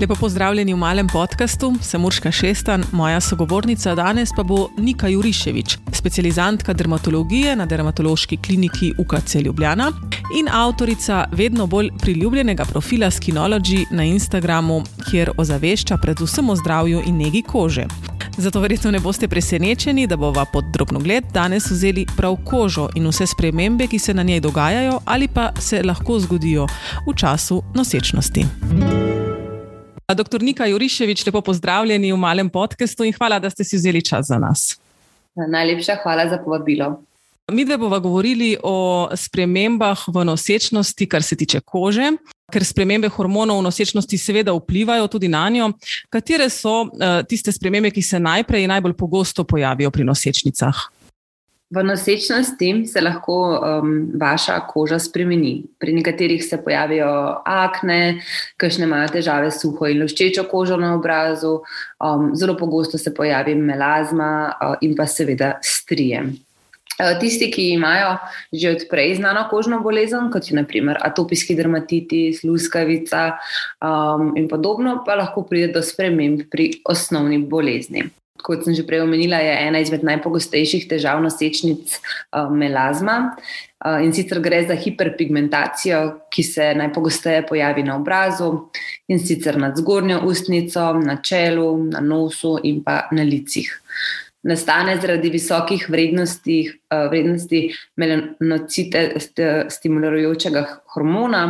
Lepo pozdravljeni v malem podkastu, sem Urška Šestan, moja sogovornica danes pa bo Nika Juriševič, specializantka dermatologije na dermatološki kliniki UKC Ljubljana in avtorica vedno bolj priljubljenega profila Skinology na Instagramu, kjer ozavešča predvsem o zdravju in negi kože. Zato verjetno ne boste presenečeni, da bova pod drobnogled danes vzeli prav kožo in vse spremembe, ki se na njej dogajajo ali pa se lahko zgodijo v času nosečnosti. Doktor Nika Juriševič, lepo pozdravljeni v malem podkastu in hvala, da ste si vzeli čas za nas. Najlepša hvala za povabilo. Mi dve bomo govorili o spremembah v nosečnosti, kar se tiče kože, ker spremembe hormonov v nosečnosti seveda vplivajo tudi na njo. Katere so uh, tiste spremembe, ki se najprej in najbolj pogosto pojavijo pri nosečnicah? V nosečnosti se lahko um, vaša koža spremeni. Pri nekaterih se pojavijo akne, kakšne imajo težave s suho in loščečo kožo na obrazu, um, zelo pogosto se pojavi melazma uh, in pa seveda strije. Eh, tisti, ki imajo že odprej znano kožno bolezen, kot je naprimer atopijski dermatitis, luskavica um, in podobno, pa lahko pride do sprememb pri osnovni bolezni. Kot sem že prej omenila, je ena izmed najpogostejših težav nosečnic uh, melazma. Uh, in sicer gre za hiperpigmentacijo, ki se najpogosteje pojavi na obrazu in sicer nad zgornjo ustnico, na čelu, na nosu in pa na licih nastane zaradi visokih vrednosti, uh, vrednosti melanocite stimulirajočega hormona,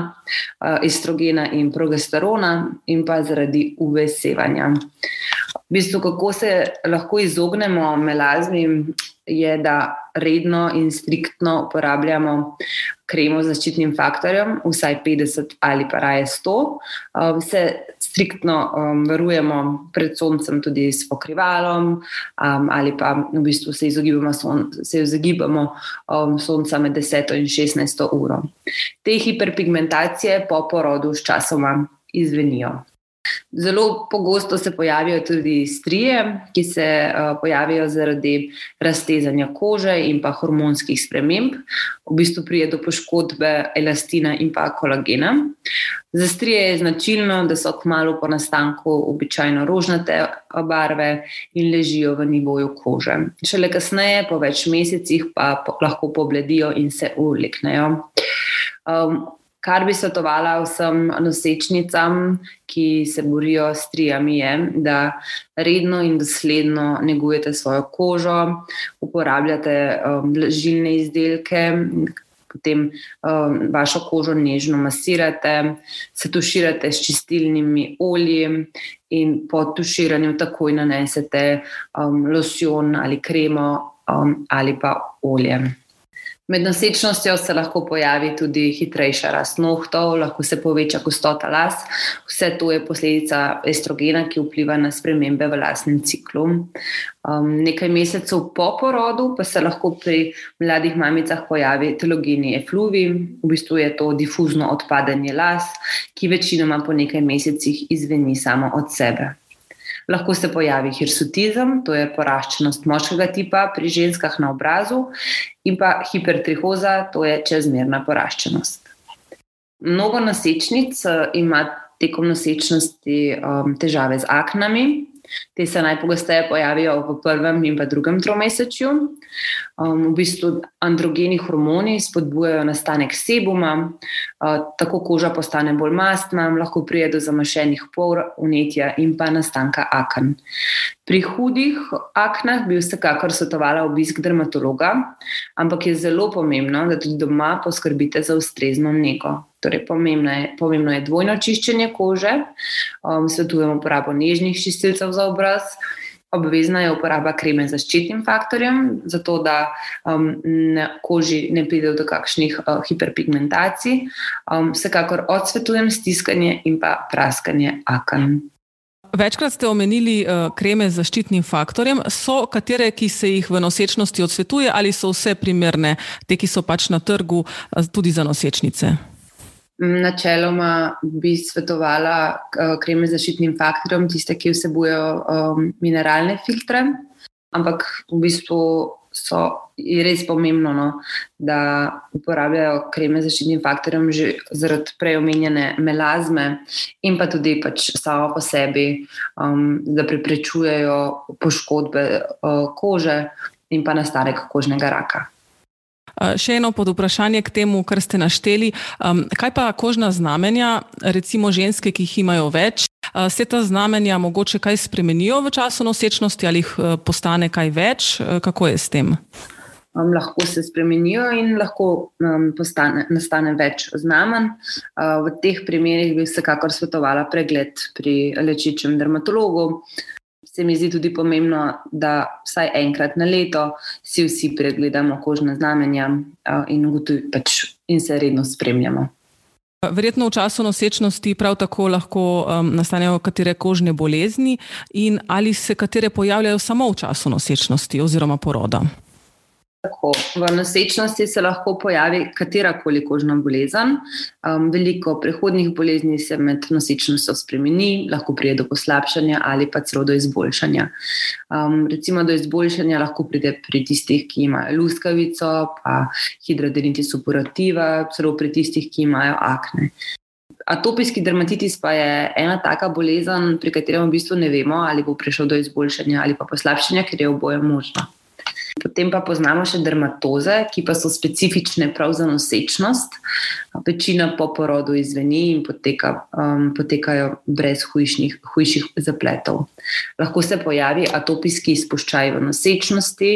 uh, estrogena in progesterona, in pa zaradi uvesevanja. V bistvu, kako se lahko izognemo melazmi, je, da redno in striktno uporabljamo kremo z zaščitnim faktorjem, vsaj 50 ali pa raje 100. Um, se striktno um, varujemo pred soncem, tudi s pokrivalom, um, ali pa v bistvu se izogibamo, son, se izogibamo um, sonca med 10 in 16 uro. Te hiperpigmentacije po porodu sčasoma izvenijo. Zelo pogosto se pojavijo tudi strije, ki se uh, pojavijo zaradi raztezanja kože in pa hormonskih sprememb. V bistvu prije do poškodbe elastina in pa kolagena. Za strije je značilno, da so kmalo po nastanku običajno rožnate barve in ležijo v nivoju kože. Šele kasneje, po več mesecih, pa lahko pobledijo in se uliknejo. Um, Kar bi svetovala vsem nosečnicam, ki se borijo s trijami, je, da redno in dosledno negujete svojo kožo, uporabljate um, žilne izdelke, potem um, vašo kožo nežno masirate, se tuširate s čistilnimi olji in po tuširanju takoj nanesete um, losion ali kremo um, ali pa olje. Med nosečnostjo se lahko pojavi tudi hitrejša rast nohtov, lahko se poveča gostota las. Vse to je posledica estrogena, ki vpliva na spremembe v lasnem ciklu. Um, nekaj mesecev po porodu pa se lahko pri mladih mamicah pojavi telogeni efluvi, v bistvu je to difuzno odpadanje las, ki večinoma po nekaj mesecih izveni samo od sebe. Lahko se pojavi hirsutizem, to je poraščenost moškega tipa pri ženskah na obrazu, in pa hipertrihoza, to je čezmerna poraščenost. Mnogo nosečnic eh, ima tekom nosečnosti um, težave z aknami, Te se najpogosteje pojavijo v prvem in drugem tromesečju. Um, v bistvu androgeni hormoni spodbujajo nastanek sebuma, uh, tako koža postane bolj mastna, lahko pride do zamašenih por, unetja in pa nastanka aken. Pri hudih aknah bi vsekakor svetovala obisk dermatologa, ampak je zelo pomembno, da tudi doma poskrbite za ustrezno nego. Torej, pomembno, je, pomembno je dvojno čiščenje kože, um, svetujemo uporabo nežnih čistilcev za obraz. Obvezna je uporaba kreme z zaščitnim faktorjem, zato da um, na koži ne pride do kakšnih uh, hiperpigmentacij. Um, vsekakor odsvetujem stiskanje in pa praskanje aken. Večkrat ste omenili uh, kreme z zaščitnim faktorjem. So katere, ki se jih v nosečnosti odsvetuje, ali so vse primerne, te, ki so pač na trgu, uh, tudi za nosečnice? Načeloma bi svetovala uh, kreme z zaščitnim faktorjem, tiste, ki vsebujejo um, mineralne filtre, ampak v bistvu so, je res pomembno, no, da uporabljajo kreme z zaščitnim faktorjem že zaradi preomenjene melazme in pa tudi pač samo po sebi, um, da preprečujejo poškodbe uh, kože in pa nastanek kožnega raka. Še eno pod vprašanje k temu, kar ste našteli. Kaj pa kožna znamenja, recimo ženske, ki jih imajo več? Se ta znamenja mogoče kaj spremenijo v času nosečnosti ali jih postane kaj več? Kako je s tem? Um, lahko se spremenijo in lahko um, postane, nastane več znamen. Uh, v teh primerih bi vsekakor svetovala pregled pri lečičem dermatologu. Uh, se mi zdi tudi pomembno, da vsaj enkrat na leto si vsi pregledamo kožne znamenja in, pač, in se redno spremljamo. Verjetno v času nosečnosti prav tako lahko um, nastanejo katere kožne bolezni, in ali se katere pojavljajo samo v času nosečnosti oziroma poroda. Tako, v nosečnosti se lahko pojavi katerakoli kožna bolezen. Um, veliko prehodnih bolezni se med nosečnostjo spremeni, lahko pride do poslabšanja ali pa celo do izboljšanja. Um, recimo, do izboljšanja lahko pride pri tistih, ki imajo luskavico, pa hidradenitis operativa, celo pri tistih, ki imajo akne. Atopijski dermatitis pa je ena taka bolezen, pri katerem v bistvu ne vemo, ali bo prišel do izboljšanja ali pa poslabšanja, ker je oboje možno. Potem pa poznamo še dermatoze, ki pa so specifične prav za nosečnost. Večina po porodu izveni in poteka, um, potekajo brez hujšnih, hujših zapletov. Lahko se pojavi atopijski izpuščaj v nosečnosti,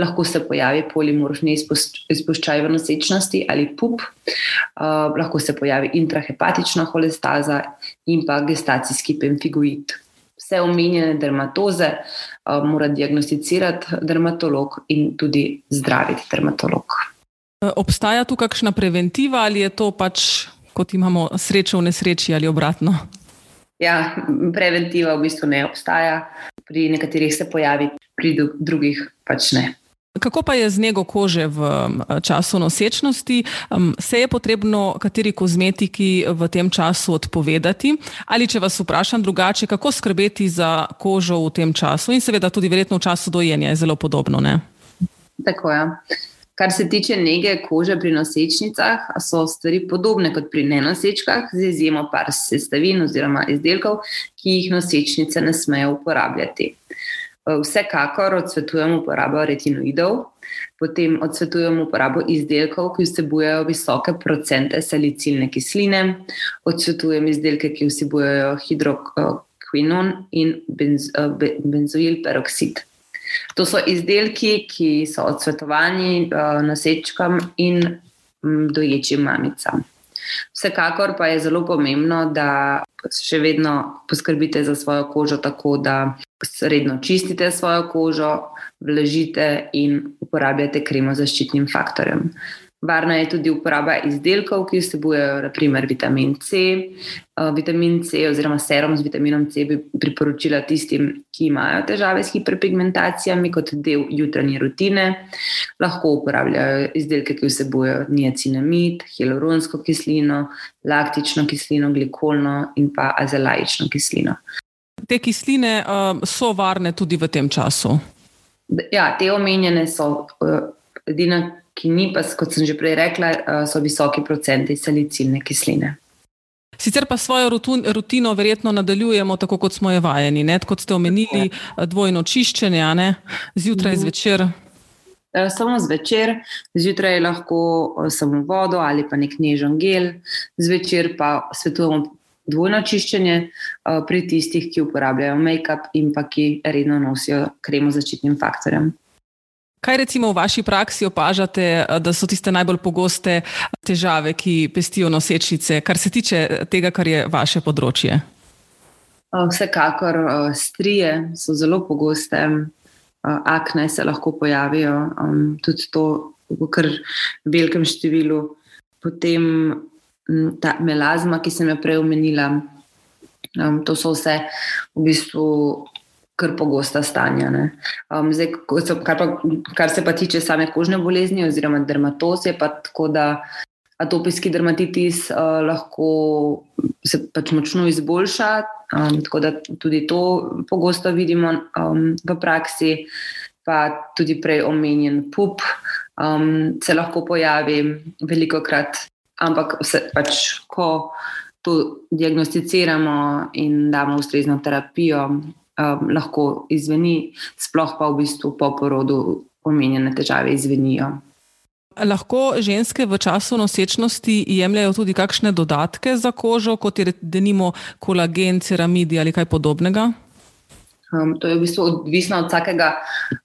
lahko se pojavi polimorfni izpuščaj v nosečnosti ali pup, uh, lahko se pojavi intrahepatična holestaza in pa gestacijski pemfigoid vse omenjene dermatoze uh, mora diagnosticirati dermatolog in tudi zdraviti dermatolog. E, obstaja tu kakšna preventiva ali je to pač, kot imamo srečo v nesreči ali obratno? Ja, preventiva v bistvu ne obstaja, pri nekaterih se pojavi, pri drugih pač ne. Kako pa je z nego kože v času nosečnosti? Se je potrebno kateri kozmetiki v tem času odpovedati? Ali če vas vprašam drugače, kako skrbeti za kožo v tem času in seveda tudi verjetno v času dojenja je zelo podobno? Ne? Tako je. Ja. Kar se tiče nege kože pri nosečnicah, so stvari podobne kot pri nenosečkah, z izjemo par sestavin oziroma izdelkov, ki jih nosečnice ne smejo uporabljati. Vsekakor odsvetujemo uporabo retinoidov, potem odsvetujemo uporabo izdelkov, ki vsebujejo visoke procente salicilne kisline, odsvetujemo izdelke, ki vsebujejo hidrokinon in benz, benzoil peroksid. To so izdelki, ki so odsvetovani nosečkam in doječim mamicam. Vsekakor pa je zelo pomembno, da še vedno poskrbite za svojo kožo tako, da redno čistite svojo kožo, vlažite in uporabljate kremo z zaščitnim faktorjem. Varna je tudi uporaba izdelkov, ki vsebujejo naprimer vitamin C. Uh, vitamin C oziroma serum z vitaminom C bi priporočila tistim, ki imajo težave s hiperpigmentacijami kot del jutranje rutine. Lahko uporabljajo izdelke, ki vsebujejo niacinamid, hialuronsko kislino, laktično kislino, glikolno in pa azelajično kislino. Te kisline uh, so varne tudi v tem času. Ja, te omenjene so. Uh, edina, ki ni, pa kot sem že prej rekla, uh, so visoki procenti salicilne kisline. Sicer pa svojo rutino verjetno nadaljujemo tako, kot smo jo vajeni. Ne? Kot ste omenili, dvojno čiščenje, zjutraj in mhm. zvečer. Samo zvečer, zjutraj lahko samo vodo ali pa nek nežen gel, zvečer pa svetujemo dvojno čiščenje uh, pri tistih, ki uporabljajo make-up in pa ki redno nosijo kremo z zaščitnim faktorjem. Kaj recimo v vaši praksi opažate, da so tiste najbolj pogoste težave, ki pestijo nosečnice, kar se tiče tega, kar je vaše področje? Vsekakor strije so zelo pogoste, akne se lahko pojavijo, tudi to v kar velikem številu. Potem ta melazma, ki sem jo prej omenila. Um, to so vse v bistvu kar pogosta stanja. Um, zdaj, so, kar, pa, kar se pa tiče same kožne bolezni oziroma dermatoze, pa tako da atopijski dermatitis uh, lahko se pač močno izboljša. Um, tako da tudi to pogosto vidimo um, v praksi. pa tudi prej omenjen pup, um, se lahko pojavi veliko krat, ampak se, pač, ko to diagnosticiramo in damo ustrezno terapijo, um, lahko izveni, sploh pa v bistvu po porodu omenjene težave izvenijo. Lahko ženske v času nosečnosti jemljajo tudi kakšne dodatke za kožo, kot je denimo kolagen, ceramidi ali kaj podobnega? Um, to je v bistvu odvisno od vsakega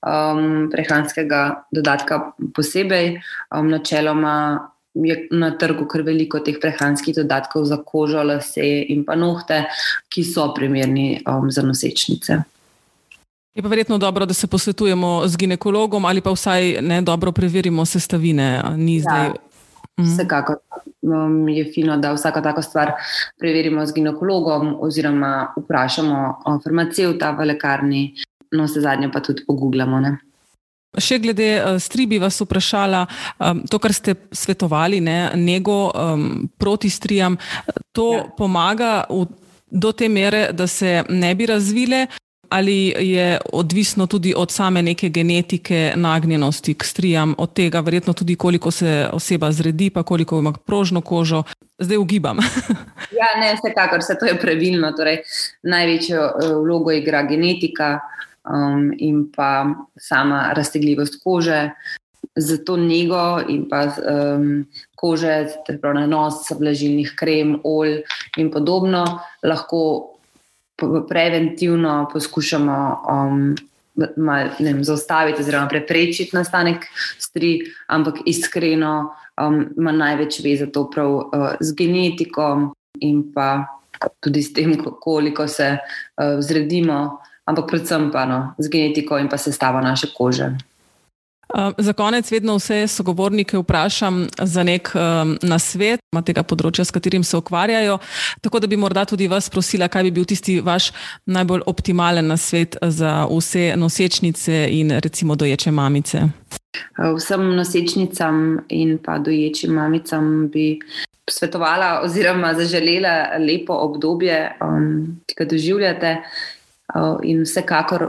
um, prehranskega dodatka posebej. Um, načeloma je na trgu kar veliko teh prehranskih dodatkov za kožo, lase in pa nohte, ki so primerni um, za nosečnice. Je pa verjetno dobro, da se posvetujemo z ginekologom ali pa vsaj ne dobro preverimo sestavine. Ja. Mhm. Vsekakor um, je fino, da vsako tako stvar preverimo z ginekologom oziroma vprašamo farmacevta v lekarni, no vse zadnje pa tudi pogooglamo. Ne? Še glede uh, stri bi vas vprašala, um, to, kar ste svetovali, ne, nego um, proti strijam, to ja. pomaga v, do te mere, da se ne bi razvile, ali je odvisno tudi od same neke genetike nagnjenosti k strijam, od tega verjetno tudi koliko se oseba zredi, pa koliko ima prožno kožo. Zdaj ugibam. ja, ne, vsekakor, vse to je pravilno. Torej, največjo uh, vlogo igra genetika um, in pa sama raztegljivost kože. Zato nego in pa um, kože, tako na nos, vlažilnih krem, olj in podobno, lahko preventivno poskušamo um, mal, vem, zaustaviti oziroma preprečiti nastanek stri, ampak iskreno um, ima največ veze to prav uh, z genetiko in pa tudi s tem, koliko se uh, zredimo, ampak predvsem pa no, z genetiko in pa sestavo naše kože. Za konec vedno vse sogovornike vprašam za nek um, nasvet na tega področja, s katerim se ukvarjajo. Tako da bi morda tudi vas prosila, kaj bi bil tisti vaš najbolj optimalen nasvet za vse nosečnice in recimo doječe mamice. Vsem nosečnicam in pa doječim mamicam bi svetovala oziroma zaželela lepo obdobje, um, ki ga doživljate in vsekakor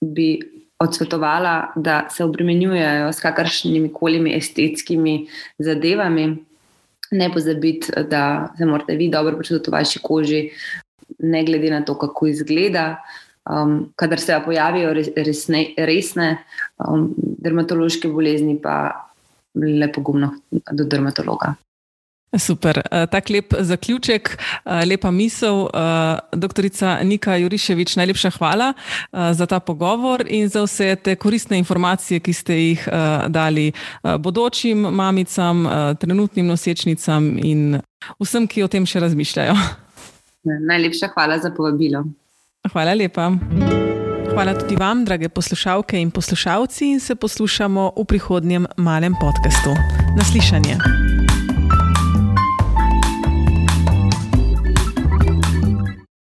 bi odsvetovala, da se obremenjujejo s kakršnimi koli estetskimi zadevami. Ne pozabite, da se morate vi dobro počutiti v vaši koži, ne glede na to, kako izgleda. Um, kadar se pojavijo resne, resne um, dermatološke bolezni, pa lepo gumno do dermatologa. Super, eh, tak lep zaključek, eh, lepa misel. Eh, doktorica Nika Juriševič, najlepša hvala za ta pogovor in za vse te koristne informacije, ki ste jih dali bodočim mamicam, trenutnim nosečnicam in vsem, ki o tem še razmišljajo. Najlepša hvala za povabilo. Hvala lepa. Hvala tudi vam, drage poslušalke in poslušalci, in se poslušamo v prihodnjem malem podkastu. Naslišanje.